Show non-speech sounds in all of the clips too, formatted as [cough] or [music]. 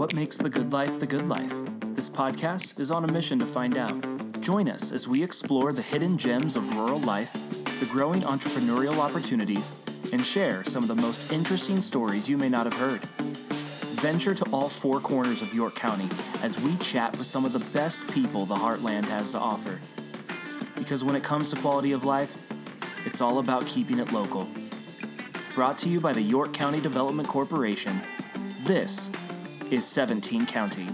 What makes the good life the good life? This podcast is on a mission to find out. Join us as we explore the hidden gems of rural life, the growing entrepreneurial opportunities, and share some of the most interesting stories you may not have heard. Venture to all four corners of York County as we chat with some of the best people the Heartland has to offer. Because when it comes to quality of life, it's all about keeping it local. Brought to you by the York County Development Corporation, this is 17 County.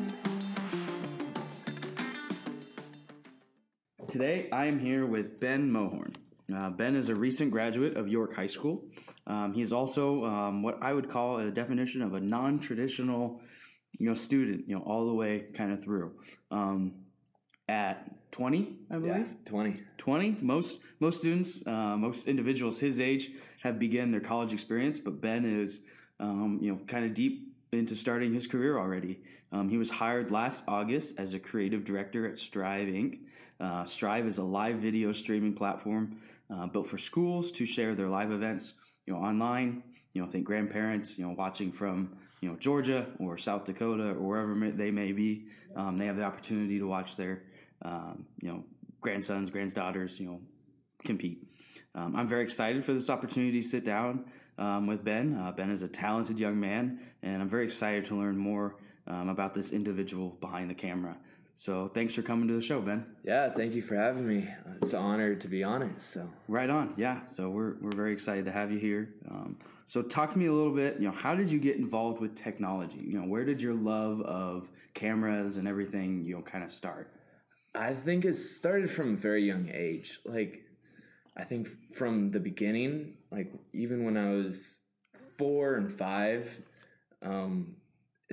Today, I am here with Ben Mohorn. Uh, ben is a recent graduate of York High School. Um, also um, what I would call a definition of a non-traditional, you know, student. You know, all the way kind of through. Um, at 20, I believe. Yeah, 20. 20. Most most students, uh, most individuals his age have begun their college experience, but Ben is, um, you know, kind of deep into starting his career already. Um, he was hired last August as a creative director at Strive Inc. Uh, Strive is a live video streaming platform uh, built for schools to share their live events, you know, online. You know, think grandparents, you know, watching from you know Georgia or South Dakota or wherever they may be, um, they have the opportunity to watch their um, you know grandsons, granddaughters, you know, compete. Um, I'm very excited for this opportunity to sit down um, with Ben. Uh, ben is a talented young man, and I'm very excited to learn more um, about this individual behind the camera. So thanks for coming to the show, Ben. Yeah, thank you for having me. It's an honor to be on it. So right on, yeah. So we're we're very excited to have you here. Um, so talk to me a little bit. You know, how did you get involved with technology? You know, where did your love of cameras and everything you know kind of start? I think it started from a very young age. Like, I think from the beginning, like even when I was four and five, um,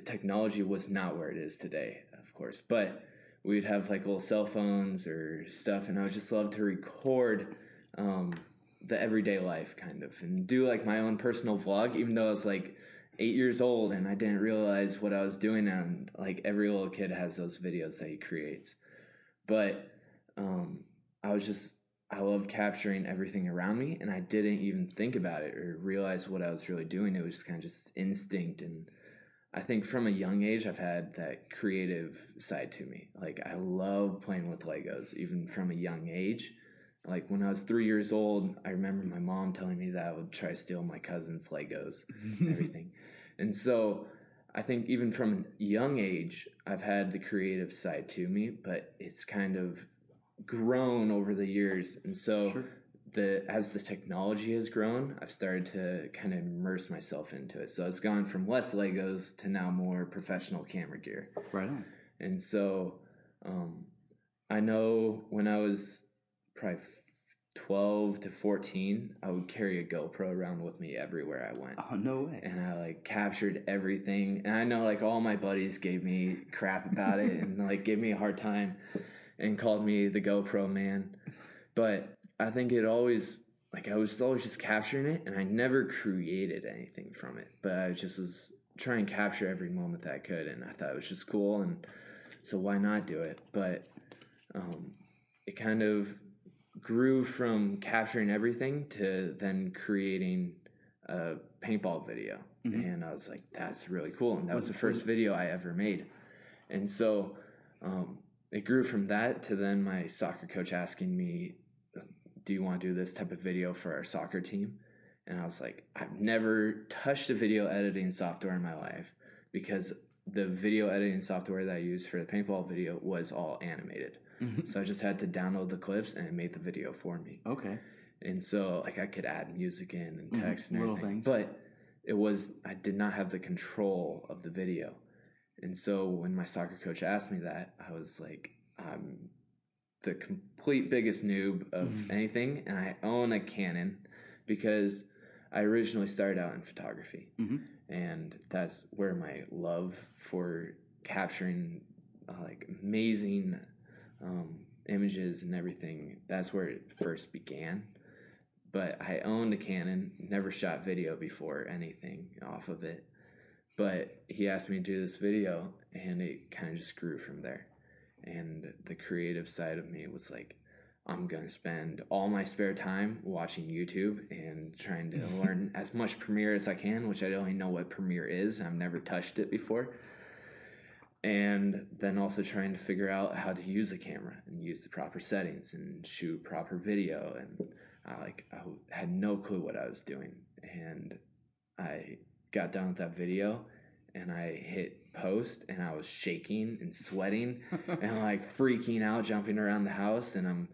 technology was not where it is today, of course. But we'd have like little cell phones or stuff, and I would just love to record um, the everyday life kind of and do like my own personal vlog, even though I was like eight years old and I didn't realize what I was doing. And like every little kid has those videos that he creates. But um, I was just, I loved capturing everything around me and I didn't even think about it or realize what I was really doing. It was just kind of just instinct. And I think from a young age, I've had that creative side to me. Like I love playing with Legos, even from a young age. Like when I was three years old, I remember my mom telling me that I would try to steal my cousin's Legos and [laughs] everything. And so I think even from a young age, I've had the creative side to me, but it's kind of grown over the years. And so sure. the as the technology has grown, I've started to kind of immerse myself into it. So it's gone from less Legos to now more professional camera gear. Right on. And so um, I know when I was probably 12 to 14 i would carry a gopro around with me everywhere i went. Oh no way. And i like captured everything. And i know like all my buddies gave me crap about it and like gave me a hard time and called me the gopro man. But i think it always like i was always just capturing it and i never created anything from it. But i just was trying to capture every moment that i could and i thought it was just cool and so why not do it? But um, it kind of grew from capturing everything to then creating a paintball video. Mm-hmm. And I was like, that's really cool. And that was the first video I ever made. And so um, it grew from that to then my soccer coach asking me, Do you want to do this type of video for our soccer team? And I was like, I've never touched a video editing software in my life because the video editing software that I used for the paintball video was all animated. Mm-hmm. So I just had to download the clips and it made the video for me. Okay. And so like I could add music in and mm-hmm. text mm-hmm. and everything. Things. But it was I did not have the control of the video. And so when my soccer coach asked me that, I was like, I'm the complete biggest noob of mm-hmm. anything and I own a Canon because I originally started out in photography. Mm-hmm. And that's where my love for capturing uh, like amazing um, images and everything, that's where it first began. But I owned a Canon, never shot video before anything off of it. But he asked me to do this video, and it kind of just grew from there. And the creative side of me was like, I'm going to spend all my spare time watching YouTube and trying to [laughs] learn as much Premiere as I can, which I don't even know what Premiere is. I've never touched it before. And then also trying to figure out how to use a camera and use the proper settings and shoot proper video. And I like I had no clue what I was doing. And I got done with that video and I hit post and I was shaking and sweating [laughs] and like freaking out, jumping around the house. And I'm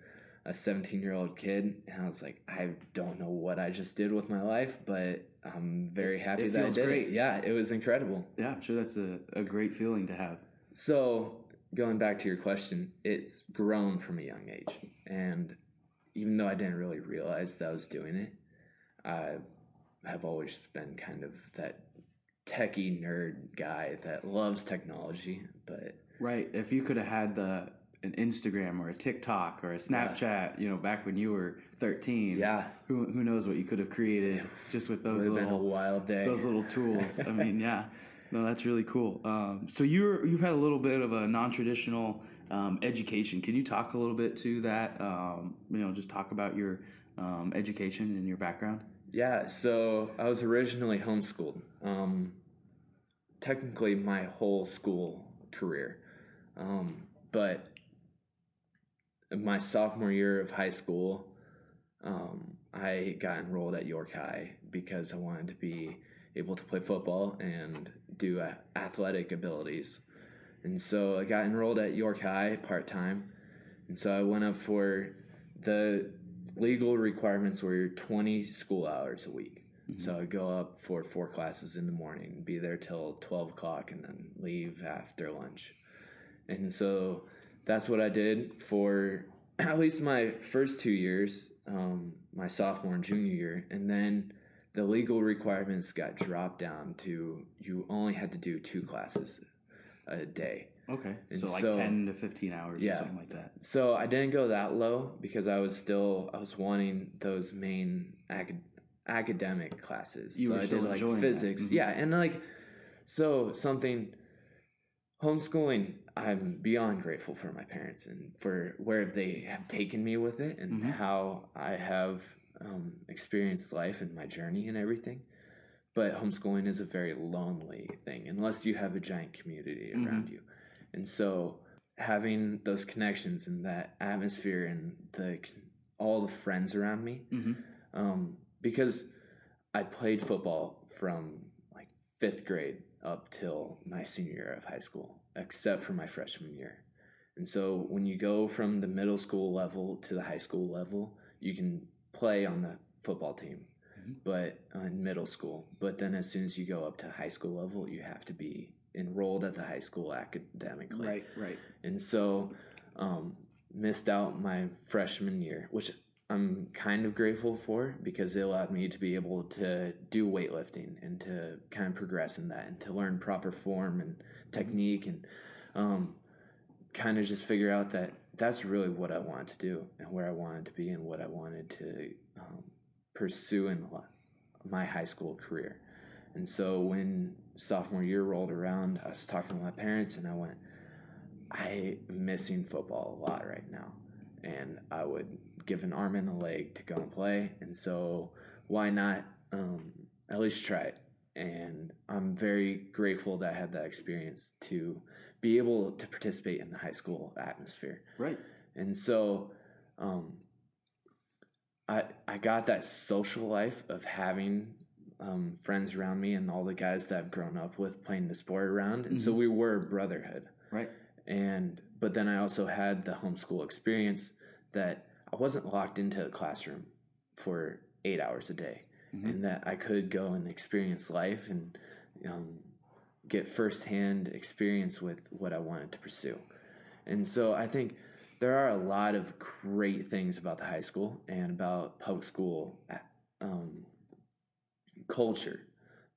a 17 year old kid. And I was like, I don't know what I just did with my life, but I'm very happy It that I feels did great. it. Yeah, it was incredible. Yeah, I'm sure that's a, a great feeling to have. So going back to your question, it's grown from a young age. And even though I didn't really realize that I was doing it, I have always been kind of that techie nerd guy that loves technology, but Right. If you could have had the an Instagram or a TikTok or a Snapchat, you know, back when you were 13, yeah, who who knows what you could have created just with those would been a little wild day. those little [laughs] tools. I mean, yeah. No, that's really cool. Um, so you're you've had a little bit of a non-traditional um, education. Can you talk a little bit to that? Um, you know, just talk about your um, education and your background. Yeah, so I was originally homeschooled. Um, technically, my whole school career. Um, but my sophomore year of high school, um, I got enrolled at York High because I wanted to be able to play football and do uh, athletic abilities. And so I got enrolled at York High part time. And so I went up for the legal requirements were 20 school hours a week. So I'd go up for four classes in the morning, be there till 12 o'clock, and then leave after lunch. And so that's what I did for [clears throat] at least my first two years, um, my sophomore and junior year. And then the legal requirements got dropped down to you only had to do two classes a day. Okay. And So like so- 10 to 15 hours Yeah. or something like that. So I didn't go that low because I was still I was wanting those main acad- academic classes. You so were I still did like physics, Mhm. yeah, and like so something homeschooling. I'm beyond grateful for my parents and for where they have taken me with it and Mhm. how I have um, experienced life and my journey and everything. But homeschooling is a very lonely thing unless you have a giant community around you. And so having those connections and that atmosphere and the all the friends around me hmm um, because I played football from like fifth grade up till my senior year of high school, except for my freshman year. And so when you go from the middle school level to the high school level, you can play on the football team, Mhm. but uh, in middle school. But then as soon as you go up to high school level, you have to be enrolled at the high school academically Right, right. and so um, missed out my freshman year, which I'm kind of grateful for because it allowed me to be able to do weightlifting and to kind of progress in that and to learn proper form and technique and um, kind of just figure out that that's really what I wanted to do and where I wanted to be and what I wanted to um, pursue in my high school career. And so when sophomore year rolled around, I was talking to my parents and I went, I am missing football a lot right now. And I would give an arm and a leg to go and play. And so why not um, at least try it? And I'm very grateful that I had that experience to be able to participate in the high school atmosphere. Right. And so um, I, I got that social life of having um, friends around me and all the guys that I've grown up with playing the sport around. And so Mhm. we were a brotherhood Right. and but then I also had the homeschool experience that I wasn't locked into a classroom for eight hours a day, Mhm. and that I could go and experience life and um, get firsthand experience with what I wanted to pursue. And so I think there are a lot of great things about the high school and about public school um, culture,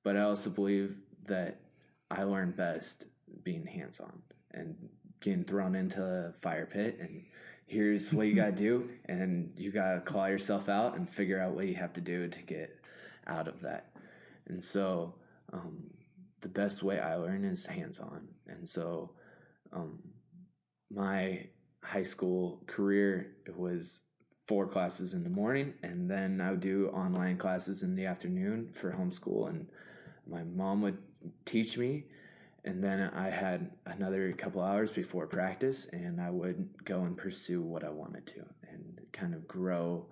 but I also believe that I learn best being hands on and getting thrown into a fire pit and here's what you [laughs] gotta do and you gotta claw yourself out and figure out what you have to do to get out of that and so um, the best way i learn is hands on and so um, my high school career, was four classes in the morning, and then I would do online classes in the afternoon for homeschool. And my mom would teach me, and then I had another couple hours before practice, and I would go and pursue what I wanted to and kind of grow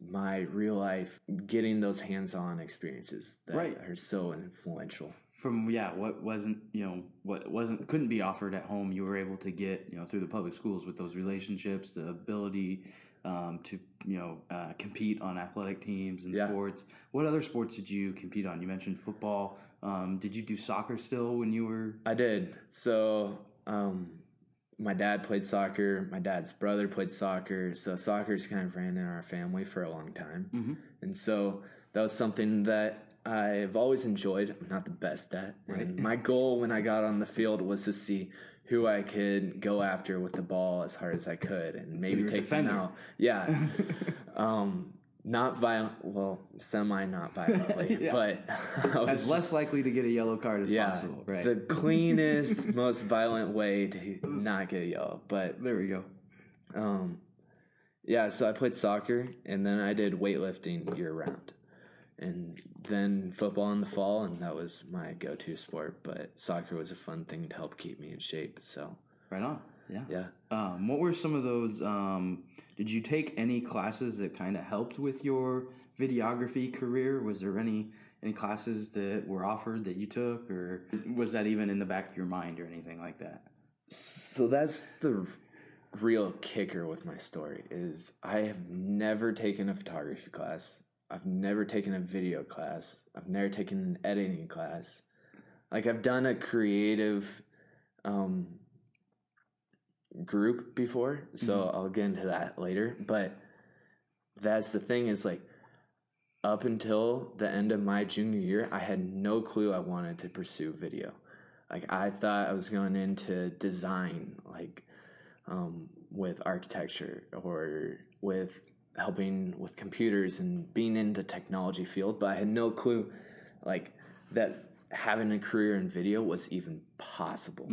my real life, getting those hands on experiences that Right. are so influential. From yeah, what wasn't you know what wasn't couldn't be offered at home, you were able to get you know through the public schools with those relationships, the ability um, to you know uh, compete on athletic teams and Yeah. sports. What other sports did you compete on? You mentioned football. Um, did you do soccer still when you were? I did. So, um, my dad played soccer. My dad's brother played soccer. So soccer's kind of ran in our family for a long time, Mhm. and so that was something that I've always enjoyed. I'm not the best at. Right. And my goal when I got on the field was to see who I could go after with the ball as hard as I could, and maybe you're take them out. Yeah. [laughs] um, not violent. Well, semi not violently, [laughs] Yeah. but [laughs] I was As less likely to get a yellow card as yeah, possible, right? the cleanest, [laughs] most violent way to not get a yellow. But there we go. um, yeah, so I played soccer and then I did weightlifting year round, and then football in the fall, and that was my go-to sport. But soccer was a fun thing to help keep me in shape. So Right on. Yeah. yeah, Um, what were some of those? Um, did you take any classes that kind of helped with your videography career? Was there any any classes that were offered that you took, or was that even in the back of your mind or anything like that? so that's the real kicker with my story is I have never taken a photography class. I've never taken a video class. I've never taken an editing class. Like I've done a creative um, group before, so I'll get into that later. But that's the thing is like up until the end of my junior year, I had no clue I wanted to pursue video. Like I thought I was going into design, like um, with architecture or with helping with computers and being in the technology field, but I had no clue like that having a career in video was even possible.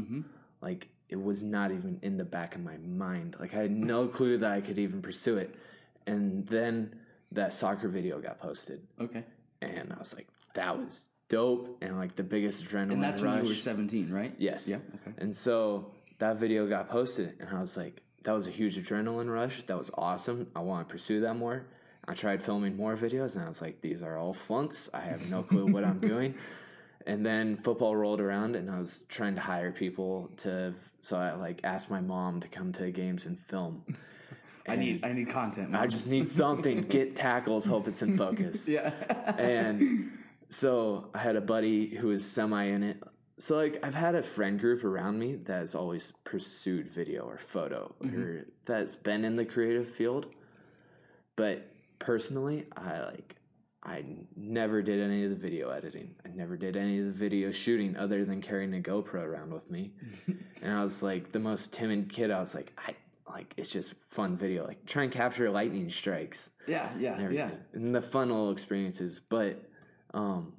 Like it was not even in the back of my mind. Like I had no clue that I could even pursue it. And then that soccer video got posted, Okay. and I was like, that was dope, and like the biggest adrenaline And that's rush. when you were seventeen, right? Yes. Yeah. Okay. And so that video got posted, and I was like, that was a huge adrenaline rush. That was awesome. I want to pursue that more. I tried filming more videos, and I was like, these are all flunks. I have no clue what I'm [laughs] doing. And then football rolled around, and I was trying to hire people to. So I like asked my mom to come to games and film. [laughs] I need I need content. I just need something. [laughs] Get tackles. Hope it's in focus yeah. and [laughs] so I had a buddy who was semi in it. So like I've had a friend group around me that has always pursued video or photo mm-hmm. or that's been in the creative field. But personally, I like I never did any of the video editing. I never did any of the video shooting other than carrying a GoPro around with me. [laughs] and I was like the most timid kid. I was like I like it's just fun video. Like try and capture lightning strikes yeah. Yeah. and Yeah. And the fun little experiences. But um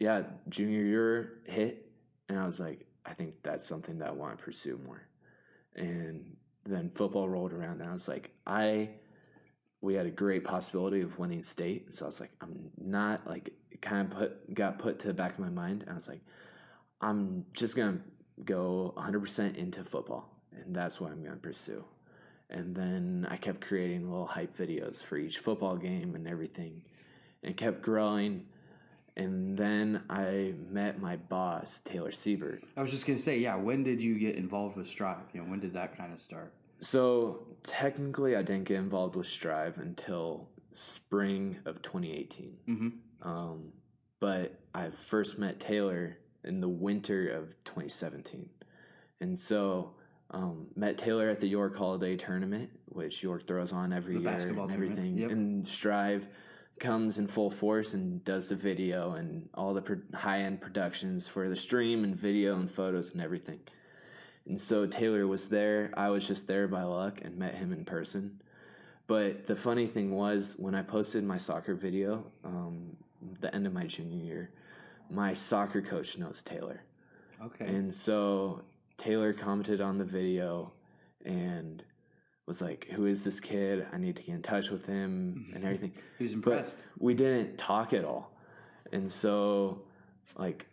yeah, junior year hit and I was like, I think that's something that I want to pursue more. And then football rolled around and I was like, I we had a great possibility of winning state. So I was like, I'm not like kind of put got put to the back of my mind. I was like, I'm just gonna go 100% into football, and that's what I'm gonna pursue. And then I kept creating little hype videos for each football game and everything, and kept growing. And then I met my boss, Taylor Siebert. I was just gonna say, yeah. When did you get involved with Strive? You know, when did that kind of start? So technically, I didn't get involved with Strive until spring of 2018. Mm-hmm. Um, but I first met Taylor in the winter of 2017. And so um, met Taylor at the York Holiday Tournament, which York throws on every The year basketball and everything. yep. And Strive comes in full force and does the video and all the pro- high end productions for the stream and video and photos and everything. And so Taylor was there. I was just there by luck and met him in person. But the funny thing was, when I posted my soccer video, um, the end of my junior year, my soccer coach knows Taylor. Okay. And so Taylor commented on the video and was like, "Who is this kid? I need to get in touch with him and everything." He was But impressed. we didn't talk at all, and so like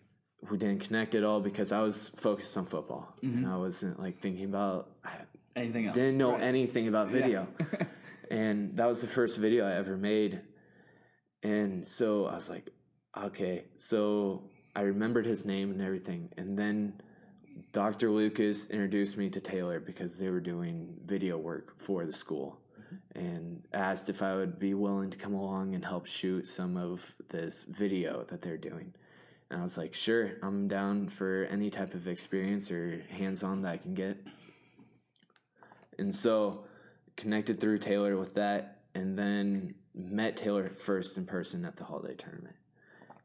we didn't connect at all because I was focused on football and mm-hmm. I wasn't like thinking about. I Anything else? didn't know Right. anything about video, [laughs] and that was the first video I ever made, and so I was like, okay, so I remembered his name and everything, and then Dr. Lucas introduced me to Taylor because they were doing video work for the school mm-hmm. and asked if I would be willing to come along and help shoot some of this video that they're doing. And I was like, sure, I'm down for any type of experience or hands on that I can get. And so connected through Taylor with that and then met Taylor first in person at the holiday tournament.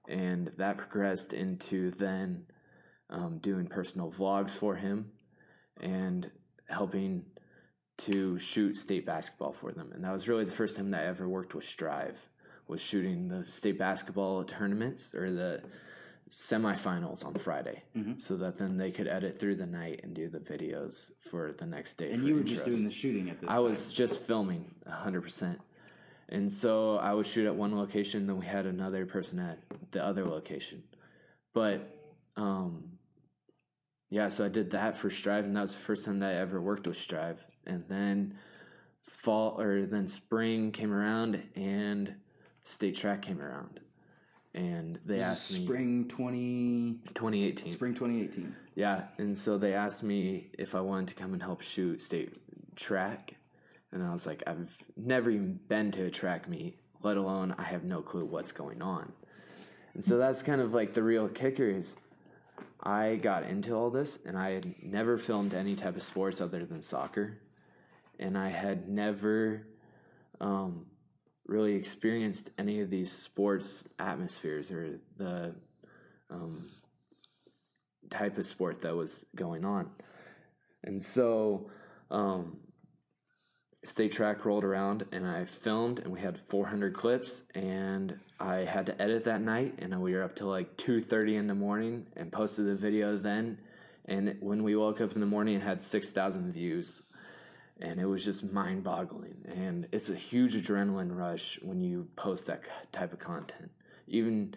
And that progressed into then um, doing personal vlogs for him and helping to shoot state basketball for them. And that was really the first time that I ever worked with Strive was shooting the state basketball tournaments or the semifinals on Friday so that then they could edit through the night and do the videos for the next day. and you were just doing the shooting at this I time. was just filming 100%. And so I would shoot at one location, then we had another person at the other location. But um, yeah, so I did that for Strive, and that was the first time that I ever worked with Strive. And then fall or then spring came around, and state track came around, and they asked me spring 20 2018. spring 2018. Yeah, and so they asked me if I wanted to come and help shoot state track, and I was like, I've never even been to a track meet, let alone I have no clue what's going on. And so that's kind of like the real kicker is I got into all this and I had never filmed any type of sports other than soccer, and I had never um, really experienced any of these sports atmospheres or the um, type of sport that was going on. And so um, state track rolled around and I filmed and we had 400 clips and I had to edit that night and we were up till like 2:30 in the morning and posted the video then and when we woke up in the morning it had 6,000 views and it was just mind-boggling and it's a huge adrenaline rush when you post that type of content even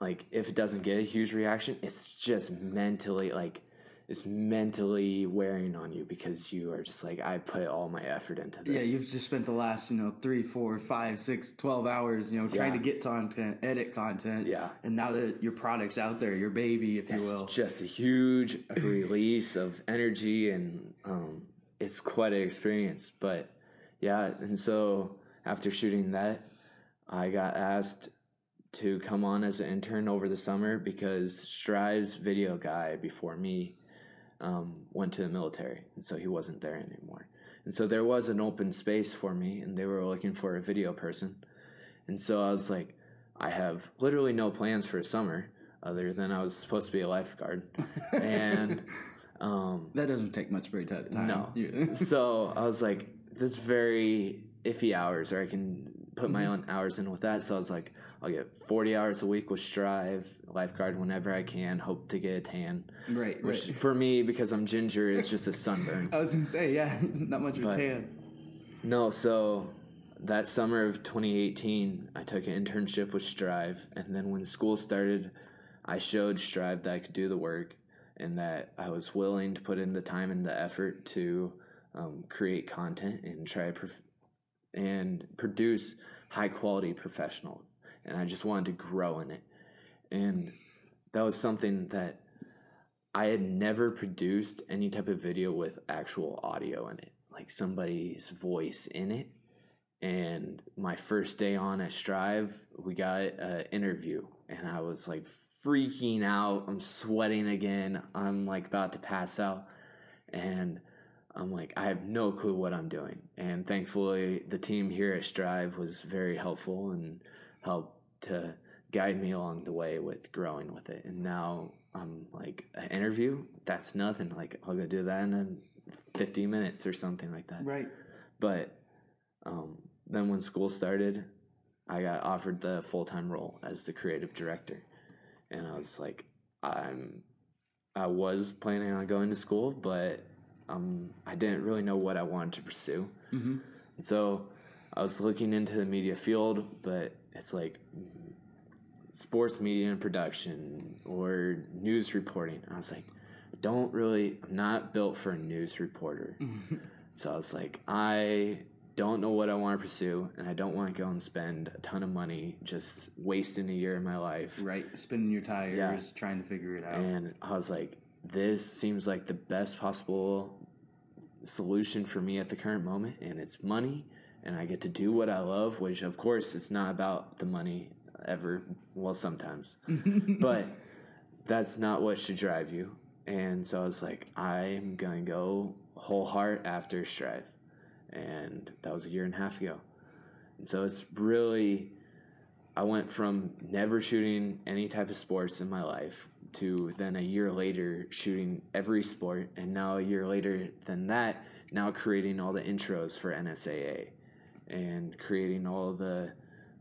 like if it doesn't get a huge reaction it's just mentally like it's mentally wearing on you because you are just like i put all my effort into this Yeah, you've just spent the last, you know, three, four, five, six, twelve hours, you know, trying Yeah. to get content, edit content. Yeah. And now that your product's out there, your baby, if you will. it's just a huge release of energy and um, it's quite an experience but yeah and so after shooting that i got asked to come on as an intern over the summer because strive's video guy before me um, went to the military and so he wasn't there anymore. And so there was an open space for me and they were looking for a video person. And so i was like i have literally no plans for a summer other than i was supposed to be a lifeguard. [laughs] And um, that doesn't take much free ti- time. no. You- [laughs] so I was like, this very iffy hours, or I can put my Mm-hmm. own hours in with that. So I was like, I'll get 40 hours a week with Strive, lifeguard whenever I can, hope to get a tan. right, Which right. for me, because I'm ginger, is just a sunburn. [laughs] I was going to say, yeah, [laughs] not much of a tan. No, so that summer of 2018, I took an internship with Strive, and then when school started, I showed Strive that I could do the work and that I was willing to put in the time and the effort to um, create content and try prof- and produce high quality professional. And I just wanted to grow in it, and that was something that I had never produced any type of video with actual audio in it, like somebody's voice in it. And my first day on at Strive, we got an interview, and I was like freaking out. I'm sweating again. I'm like about to pass out. And I'm like, I have no clue what I'm doing. And thankfully, the team here at Strive was very helpful and helped to guide me along the way with growing with it. And now I'm like, an interview, that's nothing. Like, I'll go do that in 50 minutes or something like that. Right. But um, then when school started, I got offered the full time role as the creative director, and I was like, I'm, I was planning on going to school, but um, I didn't really know what I wanted to pursue. Mm-hmm. So I was looking into the media field, but it's like sports media and production or news reporting. I was like, don't really, I'm not built for a news reporter. so I was like, I don't know what I want to pursue, and I don't want to go and spend a ton of money just wasting a year of my life. Right, spinning your tires, Yeah. trying to figure it out. And I was like, this seems like the best possible solution for me at the current moment, and it's money, and I get to do what I love, which of course it's not about the money ever. Well, sometimes, [laughs] but that's not what should drive you. And so I was like, I'm gonna go whole heart after Strive, and that was a year and a half ago. And so it's really, I went from never shooting any type of sports in my life to then a year later shooting every sport, and now a year later than that, now creating all the intros for NSAA and creating all the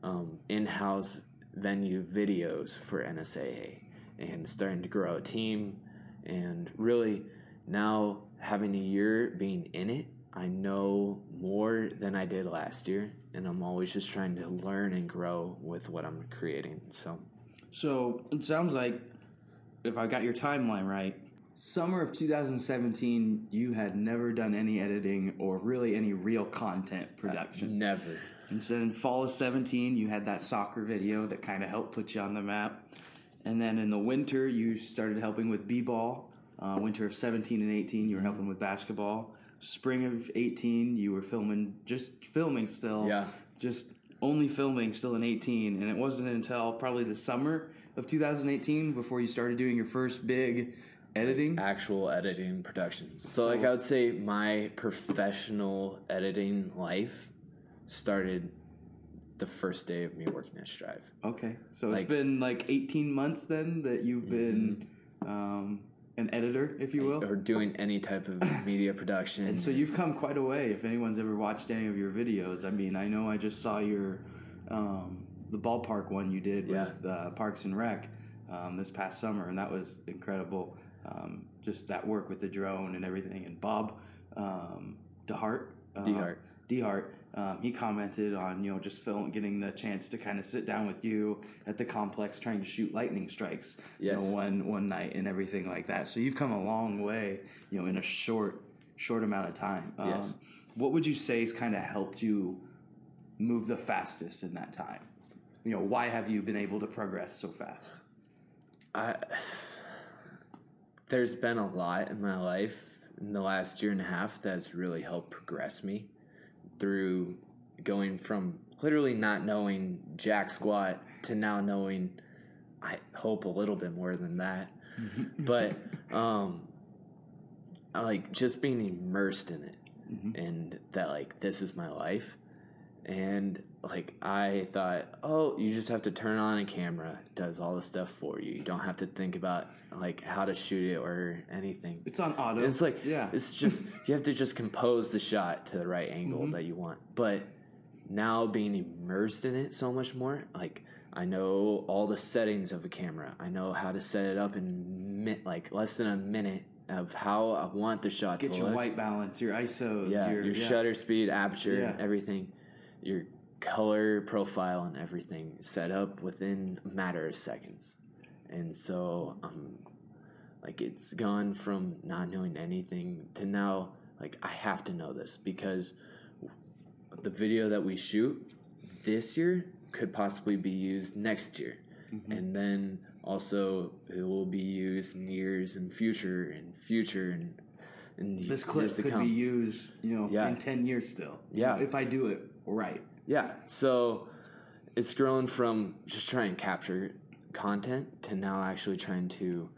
um, in-house venue videos for NSAA and starting to grow a team and really now having a year being in it I know more than I did last year and I'm always just trying to learn and grow with what I'm creating so So it sounds like, if I got your timeline right, summer of 2017, you had never done any editing or really any real content production. never And so in fall of 17, you had that soccer video that kind of helped put you on the map. And then in the winter, you started helping with b-ball. Uh, winter of 17 and 18, you were helping with basketball. Spring of 18, you were filming, just filming still. Yeah. Just only filming still in 18. And it wasn't until probably the summer of 2018 before you started doing your first big editing. actual editing productions. So, like I would say my professional editing life started the first day of me working at Strive. Okay, so Like- it's been like 18 months then that you've been um, an editor, if you will. Or doing any type of [laughs] media production. And so you've come quite a way. If anyone's ever watched any of your videos, I mean, I know I just saw your um, the ballpark one you did Yeah. with uh, Parks and Rec um, this past summer, and that was incredible. Um, just that work with the drone and everything. And Bob um, DeHart, uh, DeHart. DeHart, um, he commented on you know just film getting the chance to kind of sit down with you at the complex trying to shoot lightning strikes you know, one one night and everything like that. So you've come a long way, you know, in a short short amount of time. Um, Yes. What would you say has kind of helped you move the fastest in that time? You know, why have you been able to progress so fast? I, there's been a lot in my life in the last year and a half that's really helped progress me through going from literally not knowing jack squat to now knowing I hope a little bit more than that. but um I like just being immersed in it Mhm. and that like this is my life and like I thought, oh, you just have to turn on a camera, it does all the stuff for you. You don't have to think about like how to shoot it or anything. It's on auto. It's like yeah, it's just [laughs] you have to just compose the shot to the right angle Mhm. that you want. But now being immersed in it so much more, like I know all the settings of a camera. I know how to set it up in mi- like less than a minute of how I want the shot get to Get your look. white balance, your ISOs, yeah, your, your yeah. shutter speed, aperture, Yeah. everything, your color profile and everything set up within a matter of seconds. And so um like it's gone from not knowing anything to now like I have to know this because the video that we shoot this year could possibly be used next year. Mm-hmm. And then also it will be used in years and future and future and and This clip could come. be used, you know, Yeah. in ten years still. Yeah. if I do it right. Yeah. So it's grown from just trying to capture content to now actually trying to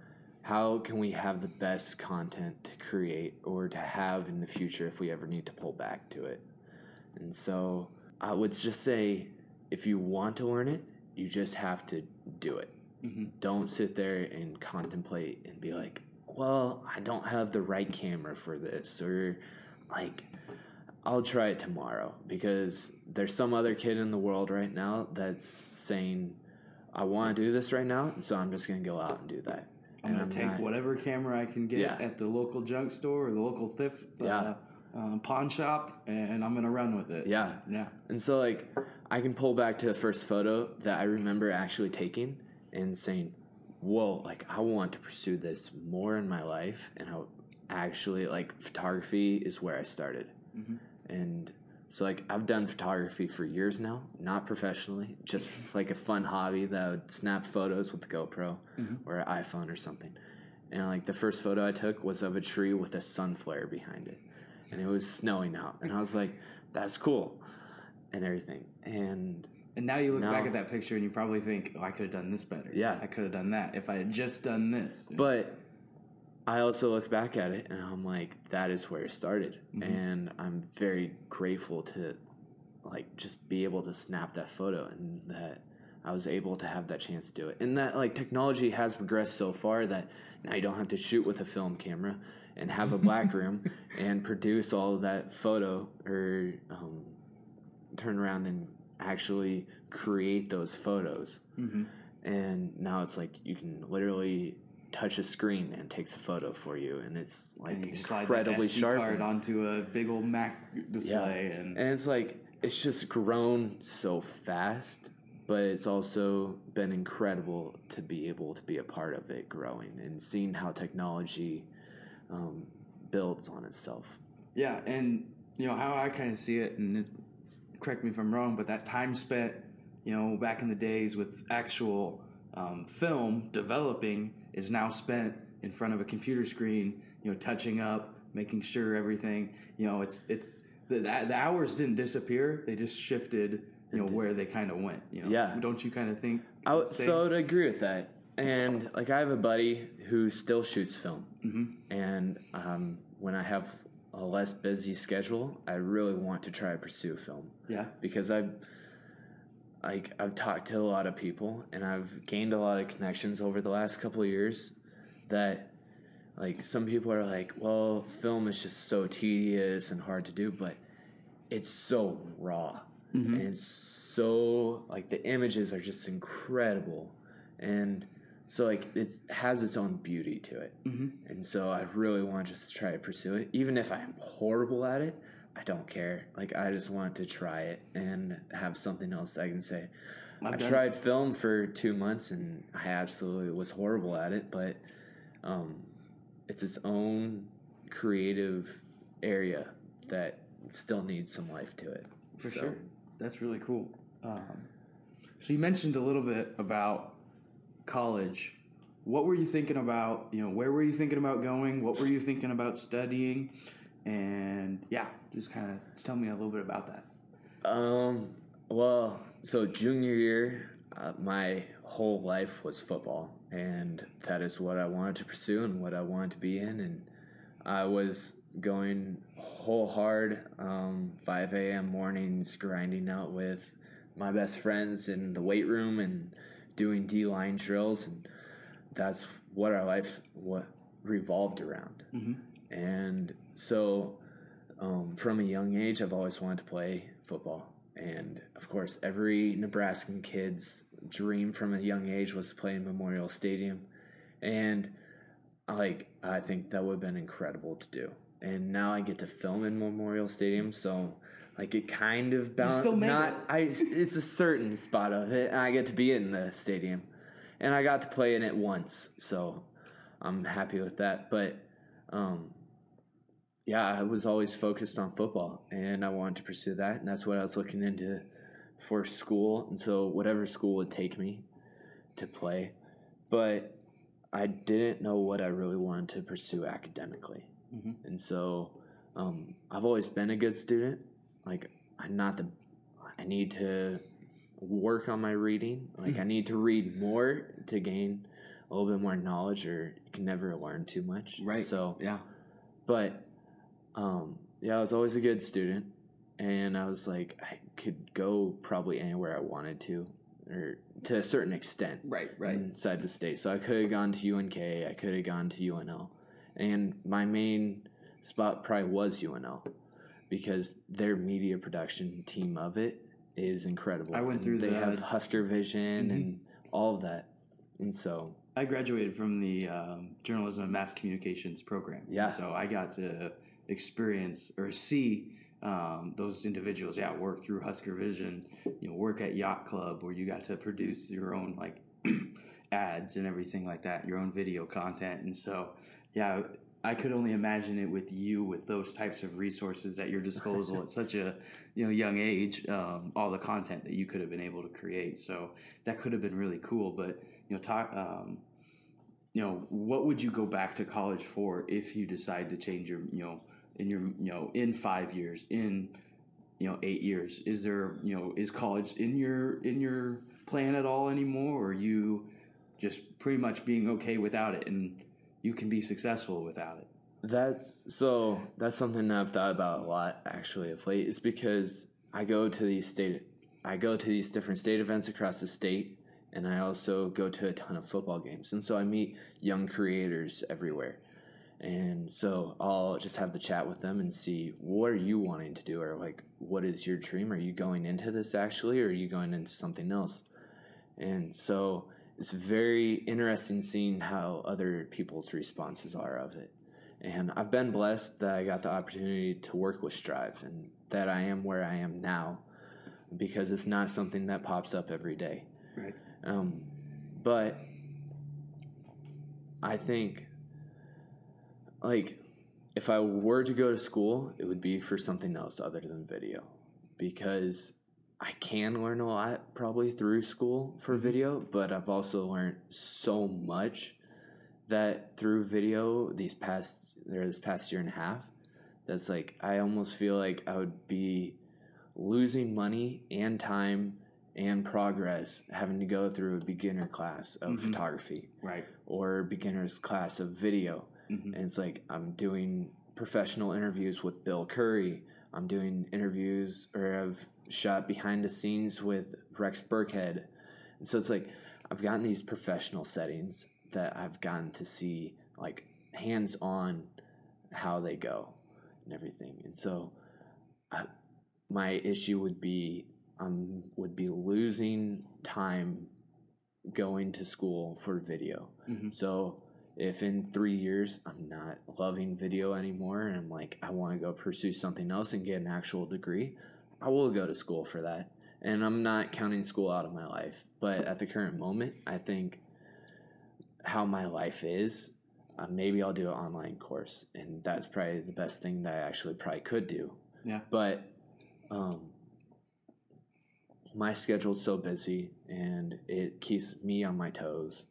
how can we have the best content to create or to have in the future if we ever need to pull back to it. And so I would just say if you want to learn it, you just have to do it. Mhm. Don't sit there and contemplate and be like, well, I don't have the right camera for this or like I'll try it tomorrow because there's some other kid in the world right now that's saying, I want to do this right now, and so I'm just going to go out and do that. I'm gonna take not- whatever camera I can get Yeah. at the local junk store or the local thrift uh, Yeah. um, pawn shop, and I'm gonna run with it. Yeah. yeah, And so like I can pull back to the first photo that I remember actually taking and saying, "Whoa, like I want to pursue this more in my life." And how actually like photography is where I started. Mhm. And so like I've done photography for years now, not professionally, just like a fun hobby that I would snap photos with the GoPro Mhm. or an iPhone or something. And like the first photo I took was of a tree with a sun flare behind it. And it was snowing out. And I was like, that's cool. And everything. And And now you look No. back at that picture and you probably think, "Oh, I could have done this better. Yeah. I could have done that if I had just done this." but I also look back at it and I'm like, that is where it started. Mhm. And I'm very grateful to like just be able to snap that photo and that I was able to have that chance to do it. And that like technology has progressed so far that now you don't have to shoot with a film camera and have a black [laughs] room and produce all of that photo or um, turn around and actually create those photos. Mhm. And now it's like you can literally touch a screen and takes a photo for you, and it's like and you slide that incredibly sharp. card onto a big old Mac display, and And it's like it's just grown so fast, but it's also been incredible to be able to be a part of it growing and seeing how technology um, builds on itself. Yeah, and you know how I kind of see it, and it, correct me if I'm wrong, but that time spent, you know, back in the days with actual um, film developing is now spent in front of a computer screen, you know, touching up, making sure everything, you know, it's it's the, the, hours didn't disappear; they just shifted, you know, where they kind of went. You know, Yeah. Don't you kind of think? I would, same? so I'd agree with that. And like I have a buddy who still shoots film, Mhm. and um, when I have a less busy schedule, I really want to try to pursue film. yeah, because I've like I've talked to a lot of people and I've gained a lot of connections over the last couple of years that like some people are like, well, film is just so tedious and hard to do, but it's so raw. And so like the images are just incredible. And so like it has its own beauty to it. Mhm. and so i really want just to just try to pursue it even if i'm horrible at it i don't care like i just want to try it and have something else that i can say I've i it. tried film for two months and i absolutely was horrible at it but um, it's its own creative area that still needs some life to it for So- sure. That's really cool. Um, so you mentioned a little bit about college. What were you thinking about? You know, where were you thinking about going? What were you thinking about studying? And yeah, just kind of tell me a little bit about that. Um. Well, so junior year, uh, my whole life was football, and that is what I wanted to pursue and what I wanted to be in. And I was going whole hard, um, 5 a.m. mornings, grinding out with my best friends in the weight room and doing D line drills, and that's what our life what revolved around. Mhm. And so, um, from a young age, I've always wanted to play football. And of course, every Nebraskan kid's dream from a young age was to play in Memorial Stadium. And like, I think that would have been incredible to do. And now I get to film in Memorial Stadium, so like it kind of made not it. I. It's a certain spot of it. And I get to be in the stadium, and I got to play in it once, so I'm happy with that. But um, yeah, I was always focused on football, and I wanted to pursue that, and that's what I was looking into for school. And so, whatever school would take me to play, but I didn't know what I really wanted to pursue academically, Mhm. and so um, I've always been a good student. Like, I'm not the. I need to work on my reading. Like, I need to read more to gain a little bit more knowledge, or you can never learn too much. Right. So yeah, but um, yeah, I was always a good student, and I was like, I could go probably anywhere I wanted to, or to a certain extent, right, right, inside the state. So I could have gone to UNK, I could have gone to UNL, and my main spot probably was UNL because their media production team of it is incredible. I went And through They the- have Husker Vision Mhm. and all of that, and so I graduated from the um, journalism and mass communications program. Yeah. So I got to experience or see um, those individuals, yeah, work through Husker Vision, you know, work at Yacht Club where you got to produce your own like [clears throat] ads and everything like that, your own video content. And so, yeah, I could only imagine it with you with those types of resources at your disposal at such a you know young age. Um, all the content that you could have been able to create, so that could have been really cool. But you know, talk. Um, you know, what would you go back to college for if you decide to change your you know in your you know in five years in you know eight years? Is there you know is college in your in your plan at all anymore, or are you just pretty much being okay without it and you can be successful without it. That's so. That's something I've thought about a lot actually of late. Is because I go to these state, I go to these different state events across the state, and I also go to a ton of football games, and so I meet young creators everywhere. And so I'll just have the chat with them and see what are you wanting to do, or like what is your dream? Are you going into this actually, or are you going into something else? And so it's very interesting seeing how other people's responses are of it. And I've been blessed that I got the opportunity to work with Striv and that I am where I am now because it's not something that pops up every day. Right. Um, but I think, like, if I were to go to school, it would be for something else other than video because I can learn a lot probably through school for Mm-hmm. video, but I've also learned so much that through video these past there this past year and a half that's like I almost feel like I would be losing money and time and progress having to go through a beginner class of Mhm. photography Right. or beginner's class of video Mhm. and it's like I'm doing professional interviews with Bill Curry. I'm doing interviews or I've shot behind the scenes with Rex Burkhead. And so it's like I've gotten these professional settings that I've gotten to see like hands on how they go and everything. And so I, my issue would be um would be losing time going to school for video. Mhm. So if in three years I'm not loving video anymore and I'm like, I want to go pursue something else and get an actual degree, I will go to school for that. And I'm not counting school out of my life. But at the current moment, I think how my life is, uh, maybe I'll do an online course. And that's probably the best thing that I actually probably could do. Yeah. But um, my schedule's so busy and it keeps me on my toes.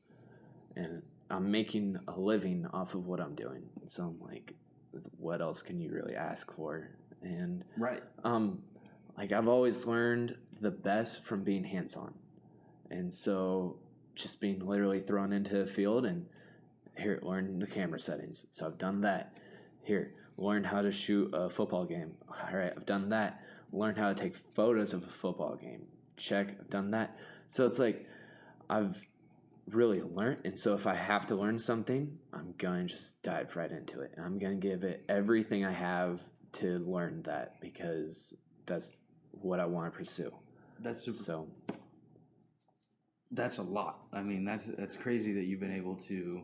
And I'm making a living off of what I'm doing. So I'm like, what else can you really ask for? And Right. um, like I've always learned the best from being hands on. And so just being literally thrown into a field and here, learn the camera settings. So I've done that. Here, learn how to shoot a football game. All right, I've done that. Learn how to take photos of a football game. Check, I've done that. So it's like I've really learned. And so if I have to learn something, I'm going to just dive right into it. I'm going to give it everything I have to learn that because that's what I want to pursue. That's super. So That's a lot. I mean, that's that's crazy that you've been able to,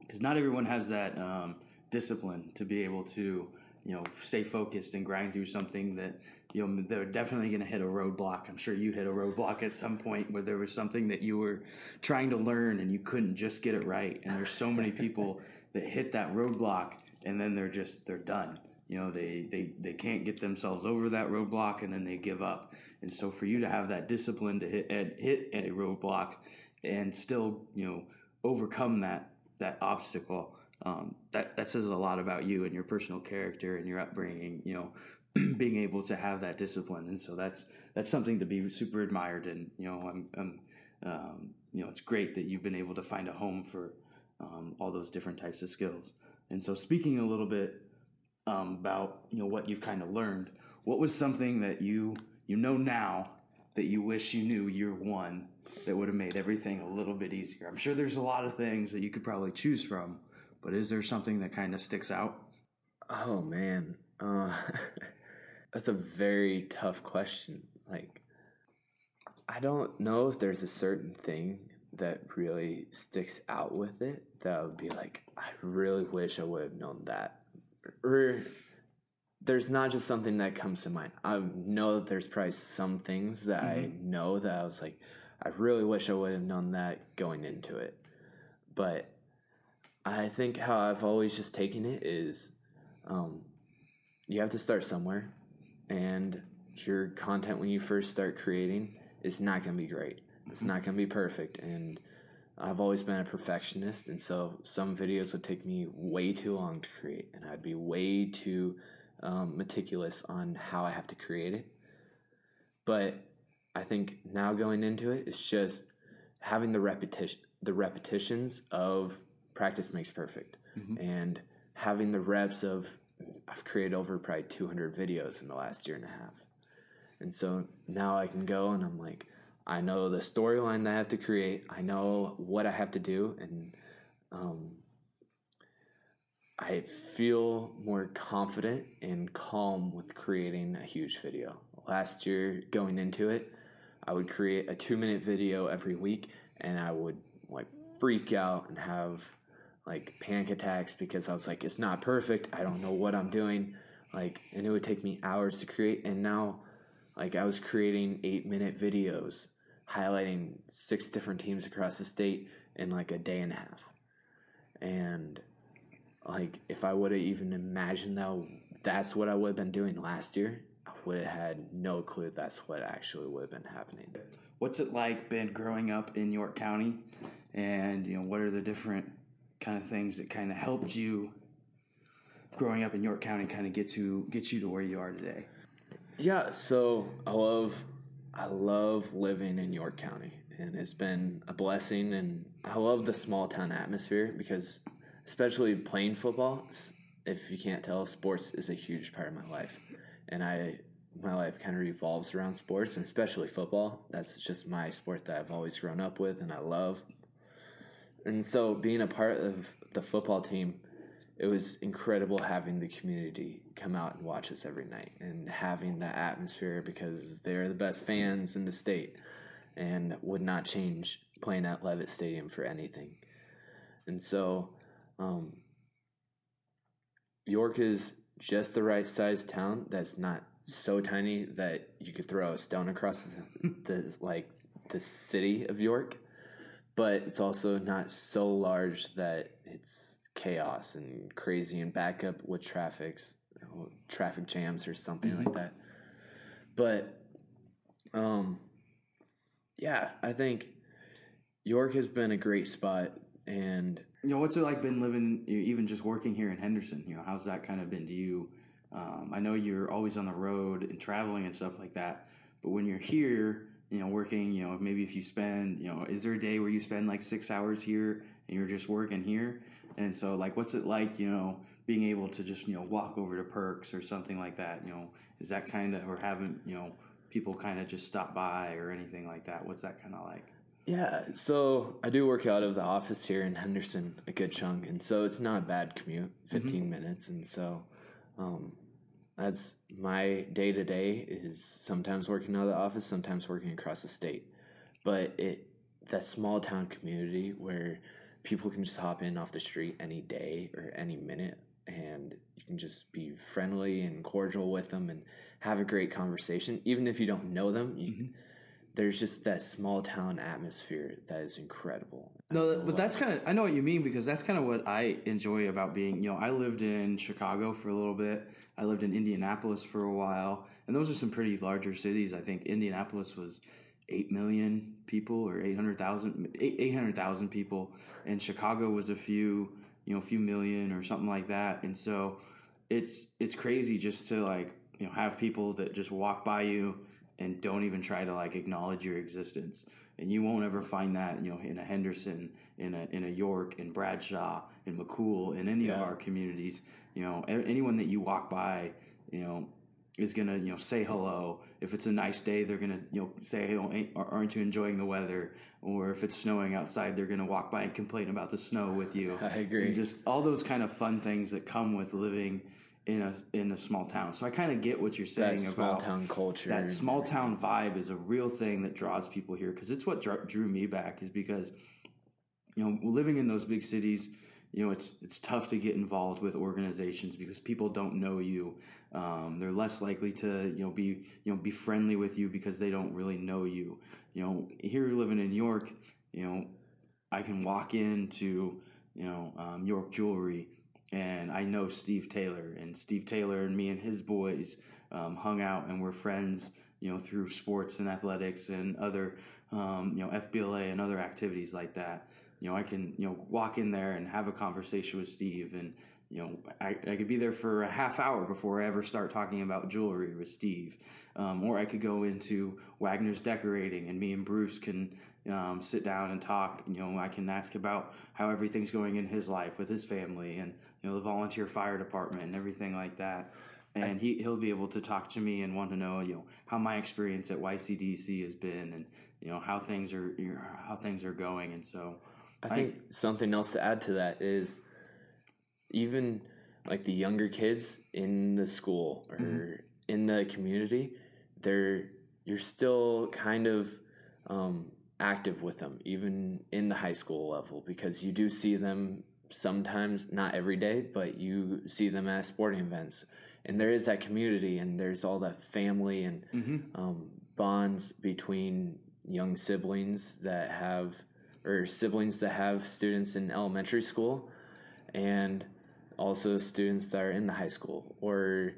because not everyone has that um, discipline to be able to, you know, stay focused and grind through something that you know they're definitely going to hit a roadblock. I'm sure you hit a roadblock at some point where there was something that you were trying to learn and you couldn't just get it right. And there's so many people [laughs] that hit that roadblock and then they're just they're done. You know, they they they can't get themselves over that roadblock and then they give up. And so for you to have that discipline to hit at, hit a roadblock and still you know overcome that that obstacle um, that that says a lot about you and your personal character and your upbringing you know [clears throat] being able to have that discipline. And so that's that's something to be super admired. And you know I'm, I'm um, you know it's great that you've been able to find a home for um, all those different types of skills. And so speaking a little bit um, about you know what you've kind of learned what was something that you you know now that you wish you knew year one that would have made everything a little bit easier? I'm sure there's a lot of things that you could probably choose from but is there something that kind of sticks out? Oh man, uh, [laughs] that's a very tough question. Like, I don't know if there's a certain thing that really sticks out with it that would be like, I really wish I would have known that. Or there's not just something that comes to mind. I know that there's probably some things that mm-hmm. I know that I was like, I really wish I would have known that going into it. But I think how I've always just taken it is um, you have to start somewhere, and your content when you first start creating is not going to be great. It's not going to be perfect. And I've always been a perfectionist, and so some videos would take me way too long to create, and I'd be way too um, meticulous on how I have to create it. But I think now going into it, it's just having the repetition, the repetitions of practice makes perfect, mm-hmm. and having the reps of I've created over probably 200 videos in the last year and a half, and so now I can go and I'm like, I know the storyline that I have to create, I know what I have to do, and um, I feel more confident and calm with creating a huge video. Last year, going into it, I would create a two minute video every week, and I would like freak out and have like panic attacks because I was like, it's not perfect. I don't know what I'm doing. Like, and it would take me hours to create. And now, like, I was creating eight minute videos highlighting six different teams across the state in like a day and a half. And like if I would have even imagined that that's what I would have been doing last year, I would have had no clue that's what actually would have been happening. What's it like been growing up in York County, and you know what are the different kind of things that kind of helped you growing up in York County kind of get to get you to where you are today? Yeah, so I love I love living in York County, and it's been a blessing. And I love the small town atmosphere because especially playing football. If you can't tell, sports is a huge part of my life, and I my life kind of revolves around sports, and especially football. That's just my sport that I've always grown up with, and I love. And so, being a part of the football team, it was incredible having the community come out and watch us every night, and having that atmosphere because they're the best fans in the state, and would not change playing at Levitt Stadium for anything. And so, um, York is just the right size town that's not so tiny that you could throw a stone across the, [laughs] the like the city of York, but it's also not so large that it's chaos and crazy and back up with traffics, traffic jams or something mm-hmm. like that. But um, yeah, I think York has been a great spot and you know, what's it like been living, even just working here in Henderson? You know, how's that kind of been? Do you? Um, I know you're always on the road and traveling and stuff like that, but when you're here, you know, working, you know, maybe if you spend, you know, is there a day where you spend like six hours here and you're just working here? And so, like, what's it like, you know, being able to just, you know, walk over to Perks or something like that? You know, is that kind of, or having, you know, people kind of just stop by or anything like that? What's that kind of like? Yeah, so I do work out of the office here in Henderson a good chunk, and so it's not a bad commute, mm-hmm. 15 mm-hmm. minutes, and so um, that's my day to day is sometimes working out of the office, sometimes working across the state, but it that small town community where people can just hop in off the street any day or any minute, and you can just be friendly and cordial with them and have a great conversation, even if you don't know them. You, mm-hmm there's just that small town atmosphere that is incredible. No, but that's kind of I know what you mean because that's kind of what I enjoy about being. You know, I lived in Chicago for a little bit. I lived in Indianapolis for a while, and those are some pretty larger cities. I think Indianapolis was eight million people or 800,000 800,000 people, and Chicago was a few you know a few million or something like that. And so it's it's crazy just to like you know have people that just walk by you and don't even try to like acknowledge your existence. And you won't ever find that, you know, in a Henderson, in a in a York, in Bradshaw, in McCool, in any yeah. of our communities. You know, anyone that you walk by, you know, is gonna you know say hello. If it's a nice day, they're gonna you know say, "Hey, oh, aren't you enjoying the weather?" Or if it's snowing outside, they're gonna walk by and complain about the snow with you. [laughs] I agree. And just all those kind of fun things that come with living in a in a small town. So I kind of get what you're saying That about small town culture. that small town vibe is a real thing that draws people here because it's what dr- drew me back is because you know living in those big cities you know it's it's tough to get involved with organizations because people don't know you um, they're less likely to you know be you know be friendly with you because they don't really know you you know here living in York you know I can walk into you know um, York Jewelry and I know Steve Taylor and Steve Taylor and me and his boys um, hung out and we're friends you know through sports and athletics and other um, you know FBLA and other activities like that. You know I can you know walk in there and have a conversation with Steve and you know I, I could be there for a half hour before I ever start talking about jewelry with Steve. Um, or I could go into Wagner's decorating and me and Bruce can um, sit down and talk. You know I can ask about how everything's going in his life with his family and you know the volunteer fire department and everything like that. And he, he'll be able to talk to me and want to know you know how my experience at YCDC has been and you know how things are you know, how things are going. And so I think something else to add to that is even like the younger kids in the school or Mm-hmm. in the community, they're you're still kind of um, active with them, even in the high school level, because you do see them sometimes, not every day, but you see them at sporting events, and there is that community, and there's all that family and Mm-hmm. um, bonds between young siblings that have or siblings that have students in elementary school and also students that are in the high school or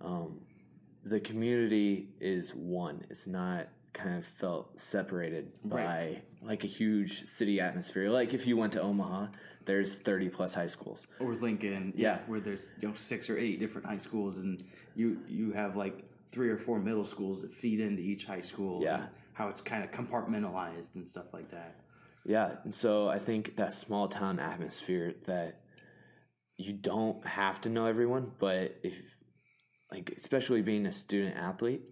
um, the community is one it's not kind of felt separated by Right. like a huge city atmosphere like if you went to omaha there's 30 plus high schools or Lincoln Yeah. where there's you know six or eight different high schools and you you have like three or four middle schools that feed into each high school Yeah. how it's kind of compartmentalized and stuff like that Yeah, and so I think that small town atmosphere that you don't have to know everyone, but if like especially being a student athlete,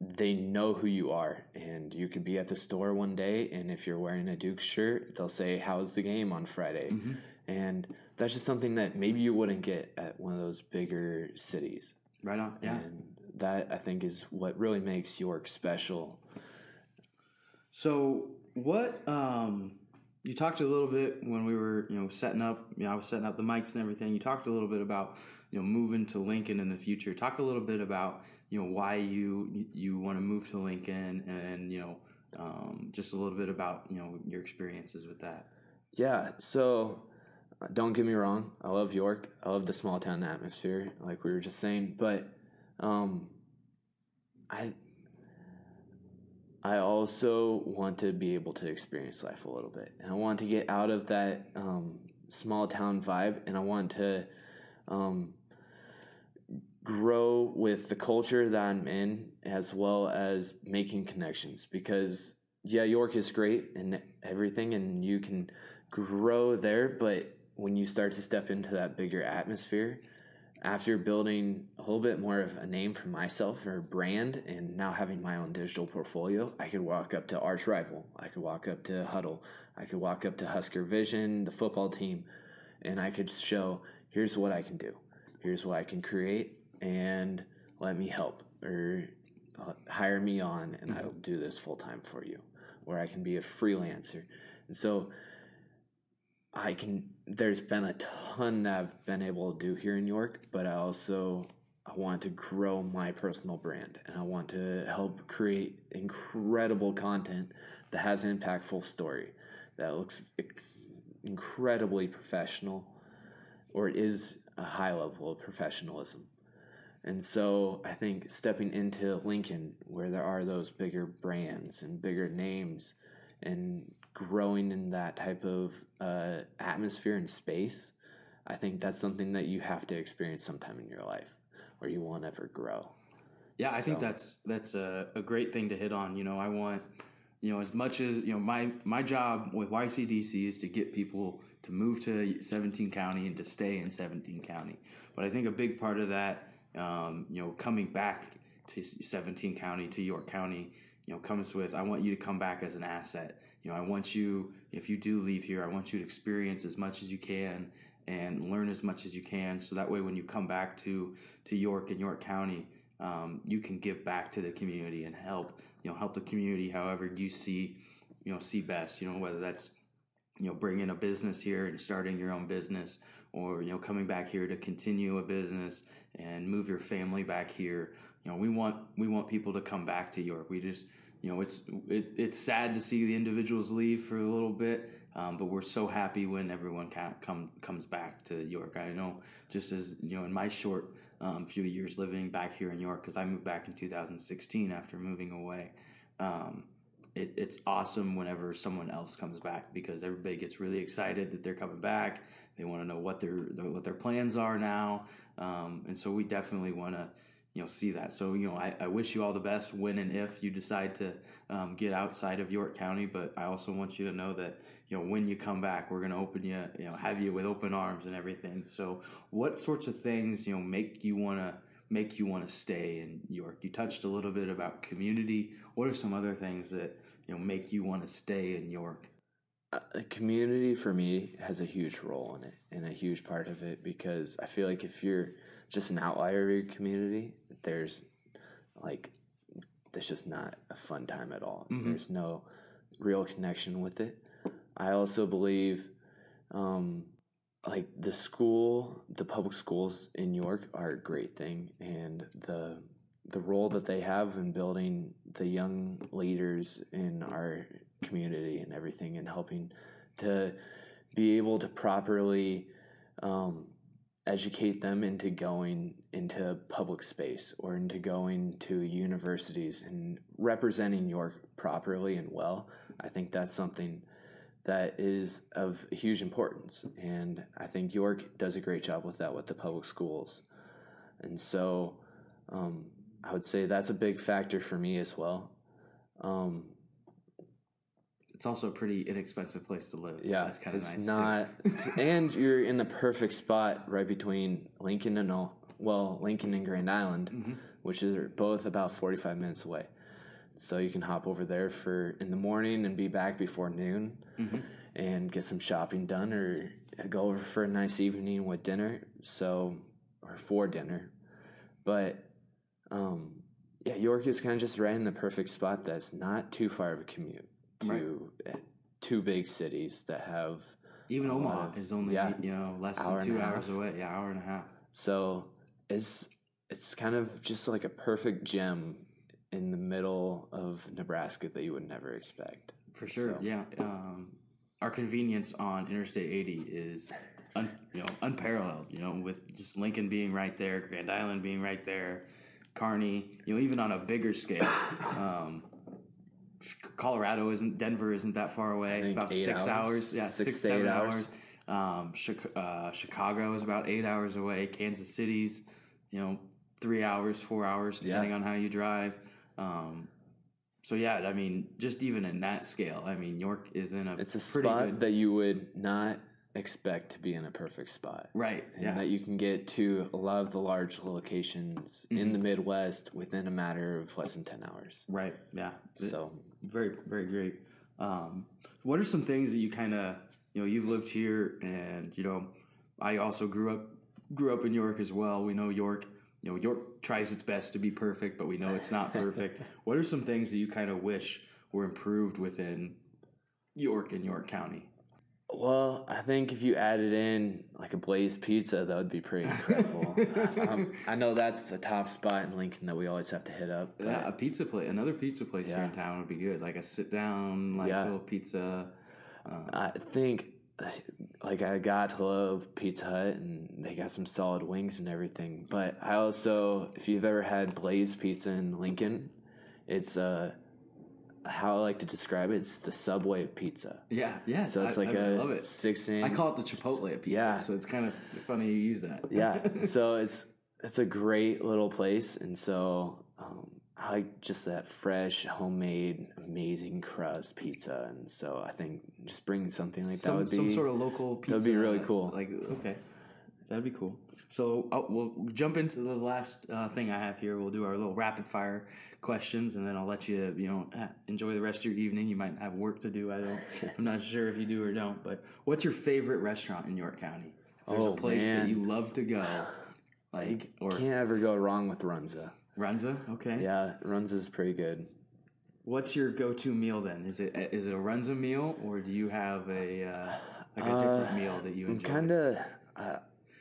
they know who you are and you could be at the store one day and if you're wearing a Duke shirt, they'll say how's the game on Friday. Mm-hmm. And that's just something that maybe you wouldn't get at one of those bigger cities. right on yeah And that I think is what really makes York special. So what um you talked a little bit when we were, you know, setting up, you know, I was setting up the mics and everything. You talked a little bit about, you know, moving to Lincoln in the future. Talk a little bit about, you know, why you you want to move to Lincoln and, you know, um, just a little bit about, you know, your experiences with that. Yeah, so don't get me wrong. I love York. I love the small town atmosphere, like we were just saying. But um, I I also want to be able to experience life a little bit, and I want to get out of that um, small town vibe, and I want to um, grow with the culture that I'm in, as well as making connections. Because yeah, York is great and everything, and you can grow there, but when you start to step into that bigger atmosphere, after building a little bit more of a name for myself or a brand and now having my own digital portfolio, I could walk up to Archrival, I could walk up to Hudl, I could walk up to HuskerVision, the football team, and I could show here's what I can do, here's what I can create, and let me help or uh, hire me on, and I'll do this full time for you, or I can be a freelancer. And so I can. There's been a ton that I've been able to do here in York, but I also I want to grow my personal brand, and I want to help create incredible content that has an impactful story that looks incredibly professional, or it is a high level of professionalism. And so I think stepping into Lincoln, where there are those bigger brands and bigger names, and growing in that type of uh, atmosphere and space, I think that's something that you have to experience sometime in your life, or you won't ever grow. Yeah, I think that's that's a, a great thing to hit on. You know, I want you know as much as you know my my job with YCDC is to get people to move to 17 county and to stay in 17 county. But I think a big part of that, um, you know, coming back to 17 county to York County, you know, comes with I want you to come back as an asset. You know, I want you if you do leave here, I want you to experience as much as you can and learn as much as you can. So that way, when you come back to to York and York County, um, you can give back to the community and help you know help the community however you see you know see best. You know whether that's you know bringing a business here and starting your own business or you know coming back here to continue a business and move your family back here you know we want we want people to come back to york we just you know it's it, it's sad to see the individuals leave for a little bit um, but we're so happy when everyone can come comes back to york i know just as you know in my short um, few years living back here in york because i moved back in 2016 after moving away um, it, it's awesome whenever someone else comes back because everybody gets really excited that they're coming back. They want to know what their what their plans are now, um, and so we definitely want to you know see that. So you know I, I wish you all the best when and if you decide to um, get outside of York County, but I also want you to know that you know when you come back, we're going to open you you know have you with open arms and everything. So what sorts of things you know make you want to make you want to stay in York? You touched a little bit about community. What are some other things that you know make you want to stay in York? Uh, community for me has a huge role in it and a huge part of it because I feel like if you're just an outlier of your community, there's like there's just not a fun time at all. Mm-hmm. There's no real connection with it. I also believe um, like the school, the public schools in York are a great thing, and the the role that they have in building the young leaders in our community and everything, and helping to be able to properly um, educate them into going into public space or into going to universities and representing York properly and well. I think that's something that is of huge importance. And I think York does a great job with that with the public schools. And so um, I would say that's a big factor for me as well. Um, it's also a pretty inexpensive place to live. Yeah, that's kind of nice. It's Not, [laughs] and you're in the perfect spot right between Lincoln and all, well, Lincoln and Grand Island, mm-hmm. which is both about 45 minutes away so you can hop over there for in the morning and be back before noon mm-hmm. and get some shopping done or go over for a nice evening with dinner so or for dinner but um, yeah york is kind of just right in the perfect spot that's not too far of a commute to right. two big cities that have even omaha of, is only yeah, you know less than two hours away yeah hour and a half so it's it's kind of just like a perfect gem in the middle of Nebraska that you would never expect. For sure, so. yeah. Um, our convenience on Interstate 80 is, un, you know, unparalleled. You know, with just Lincoln being right there, Grand Island being right there, Kearney. You know, even on a bigger scale. [coughs] Um, Colorado isn't Denver isn't that far away. About six hours. hours. Yeah, six, six seven hours. hours. Um, uh, Chicago is about eight hours away. Kansas City's, you know, three hours, four hours, depending yeah. on how you drive. Um, so yeah, I mean, just even in that scale, I mean, York is in a it's a spot good... that you would not expect to be in a perfect spot, right? And yeah, that you can get to a lot of the large locations mm-hmm. in the Midwest within a matter of less than ten hours. Right. Yeah. So very, very great. Um, what are some things that you kind of you know you've lived here and you know I also grew up grew up in York as well. We know York you know, York tries its best to be perfect, but we know it's not perfect. [laughs] what are some things that you kind of wish were improved within York and York County? Well, I think if you added in like a Blaze Pizza, that would be pretty incredible. [laughs] um, I know that's a top spot in Lincoln that we always have to hit up. Yeah, a pizza place, another pizza place yeah. here in town would be good. Like a sit down, like yeah. little pizza. Um, I think like I got to love Pizza Hut and they got some solid wings and everything. But I also, if you've ever had Blaze Pizza in Lincoln, it's uh how I like to describe it, it's the subway of pizza. Yeah, yeah. So it's I, like I a love it. six inch. I call it the Chipotle of pizza. Yeah. So it's kind of funny you use that. yeah. [laughs] So it's it's a great little place, and so um, I like just that fresh, homemade, amazing crust pizza, and so I think just bringing something like some, that would be some sort of local pizza. That'd be really cool. Like okay, that'd be cool. So uh, we'll jump into the last uh, thing I have here. We'll do our little rapid fire questions, and then I'll let you you know enjoy the rest of your evening. You might have work to do. I don't. [laughs] I'm not sure if you do or don't. But what's your favorite restaurant in York County? there's Oh, a place man. that you love to go, [sighs] like or Can't ever go wrong with Runza. Runza. Okay. Yeah, Runza's pretty good. What's your go-to meal then? Is it is it a Runza meal or do you have a uh, like a different Uh, meal that you enjoy? I'm kind of. Uh,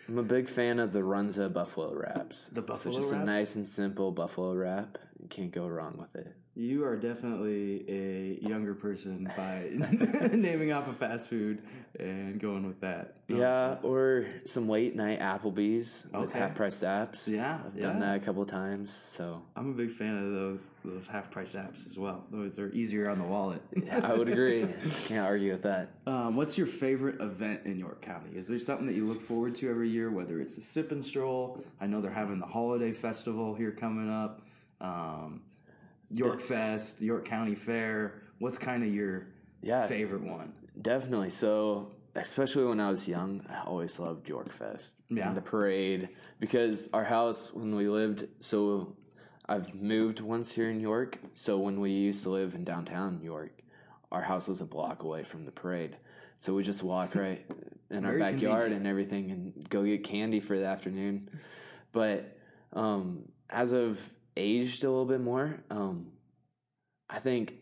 I'm a big fan of the Runza buffalo wraps. The buffalo so just wraps? a nice and simple buffalo wrap. You can't go wrong with it. You are definitely a younger person by [laughs] naming off a fast food and going with that. Yeah, or some late night Applebee's with half price apps. Yeah, I've done that a couple times. So I'm a big fan of those those half price apps as well. Those are easier on the wallet. [laughs] yeah, I would agree. Can't argue with that. Um, what's your favorite event in York County? Is there something that you look forward to every year, whether it's a sip and stroll? I know they're having the holiday festival here coming up, um, York Fest, York County Fair. What's kind of your Yeah, favorite one? Definitely. So, especially when I was young, I always loved York Fest Yeah. and the parade because our house when we lived. So, I've moved once here in York. So when we used to live in downtown York, our house was a block away from the parade. So we just walk [laughs] right in our backyard convenient. and everything, and go get candy for the afternoon. But um, as I've aged a little bit more, um, I think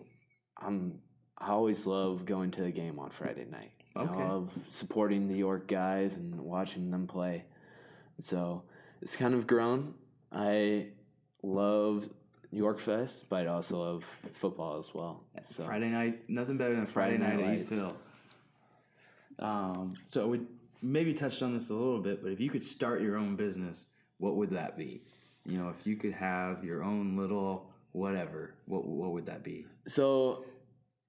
I'm. I always love going to the game on Friday night. Okay. I love supporting the York guys and watching them play. So it's kind of grown. I love York Fest, but I also love football as well. So Friday night, nothing better than Friday, Friday night, night at East. Hill. Um, so we maybe touched on this a little bit, but if you could start your own business, what would that be? You know, if you could have your own little whatever, what what would that be? So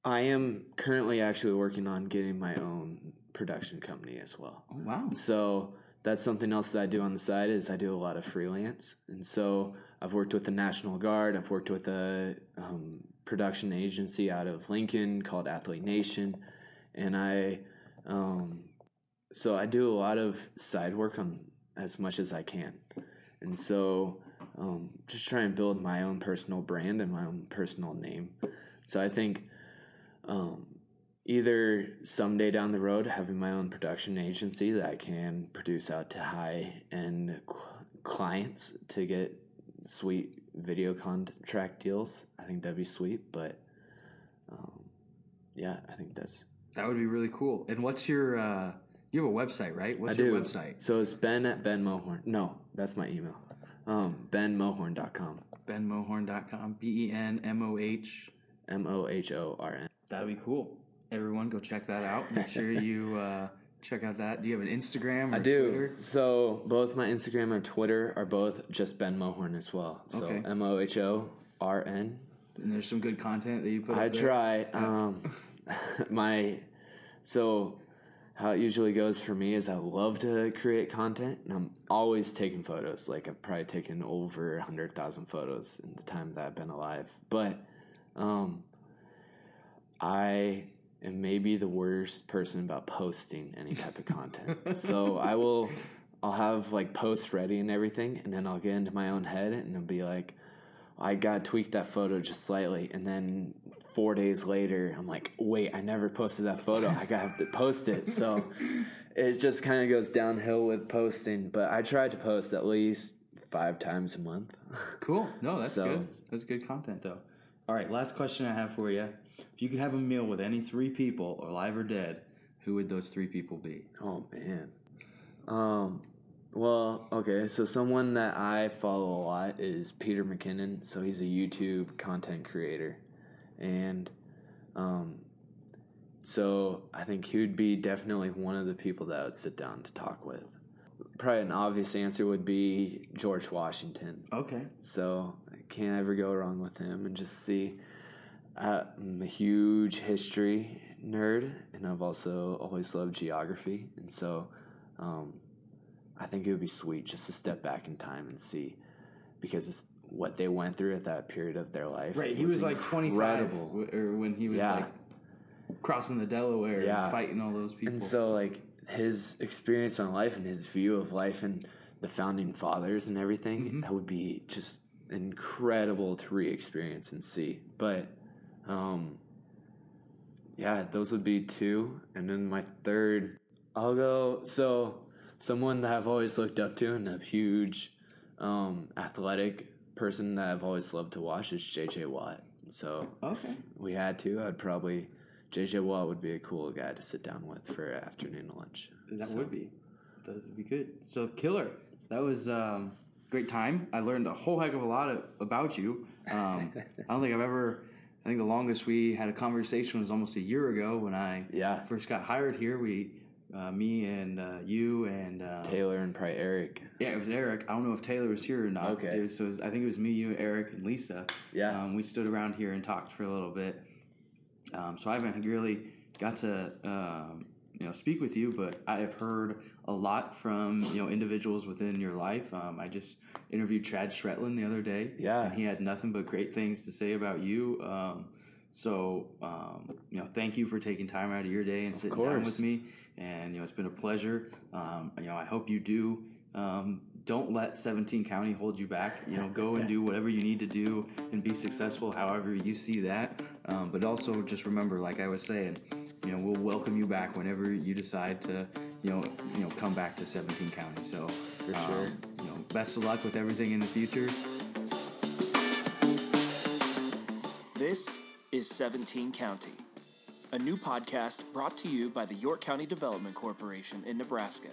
I am currently actually working on getting my own production company as well. Oh wow, So that's something else that I do on the side is I do a lot of freelance, and so I've worked with the National Guard. I've worked with a um, production agency out of Lincoln called Athlete Nation, and I, um, so I do a lot of side work on as much as I can, and so um, just try and build my own personal brand and my own personal name. So I think um, either someday down the road having my own production agency that I can produce out to high end clients to get sweet video contract deals. I think that'd be sweet, but um, yeah, I think that's that would be really cool. And what's your uh, you have a website, right? What's I your do. website? So it's Ben at Ben Mohorn. No, that's my email. Um, BenMohorn.com. benmohorn.com. B E N M O H. M O H O R N. That'll be cool. Everyone, go check that out. Make sure [laughs] you uh, check out that. Do you have an Instagram or I do. Twitter? So both my Instagram and Twitter are both just Ben Mohorn as well. So Okay. M O H O R N. And there's some good content that you put. I up there? try. Um, [laughs] my so how it usually goes for me is I love to create content, and I'm always taking photos. Like I've probably taken over a hundred thousand photos in the time that I've been alive. But um, I am maybe the worst person about posting any type of content. [laughs] so I will. I'll have like posts ready and everything, and then I'll get into my own head and I'll be like, I got to tweak that photo just slightly, and then four days later, I'm like, wait, I never posted that photo. I got to have to post it. So [laughs] it just kind of goes downhill with posting. But I try to post at least five times a month. [laughs] Cool. No, that's So- good. That's good content, though. All right, last question I have for you. If you could have a meal with any three people, alive or dead, who would those three people be? Oh man. Um. Well, okay. So someone that I follow a lot is Peter McKinnon. So he's a YouTube content creator, and um. So I think he would be definitely one of the people that I would sit down to talk with. Probably an obvious answer would be George Washington. Okay. So I can't ever go wrong with him and just see. Uh, I'm a huge history nerd, and I've also always loved geography, and so um, I think it would be sweet just to step back in time and see, because what they went through at that period of their life. Right. He was like 25 incredible. or when he was Yeah. like crossing the Delaware Yeah. and fighting all those people. And so, like, his experience on life and his view of life and the founding fathers and everything, Mhm. that would be just incredible to re experience and see. But, um, yeah, those would be two. And then my third, I'll go. So, someone that I've always looked up to and a huge um, athletic person that I've always loved to watch is JJ Watt. So Okay. we had to. I'd probably JJ Watt would be a cool guy to sit down with for afternoon lunch. That So, would be. That would be good. So, killer. That was um, great time. I learned a whole heck of a lot of, about you. Um, [laughs] I don't think I've ever. I think the longest we had a conversation was almost a year ago when I Yeah. first got hired here. We, uh, me and uh, you and uh, Taylor and probably Eric. yeah, it was Eric. I don't know if Taylor was here or not. Okay. It was, so it was, I think it was me, you, Eric, and Lisa. Yeah. Um, we stood around here and talked for a little bit. Um, so I haven't really got to um, you know speak with you, but I have heard a lot from you know individuals within your life. Um, I just interviewed Chad Stretland the other day. Yeah. and he had nothing but great things to say about you. Um, so um, you know, thank you for taking time out of your day and sitting down with me. And you know, it's been a pleasure. Um, you know, I hope you do. Um, don't let 17 County hold you back. You know, go and do [laughs] whatever you need to do and be successful, however you see that. Um, but also just remember, like I was saying, you know, we'll welcome you back whenever you decide to, you know, you know, come back to 17 County. So, for sure. you know, best of luck with everything in the future. This is 17 County, a new podcast brought to you by the York County Development Corporation in Nebraska.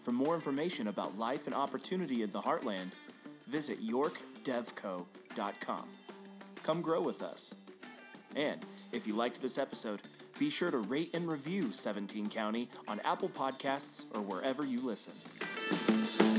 For more information about life and opportunity in the heartland, visit yorkdevco.com. Come grow with us. And if you liked this episode, be sure to rate and review 17 County on Apple Podcasts or wherever you listen.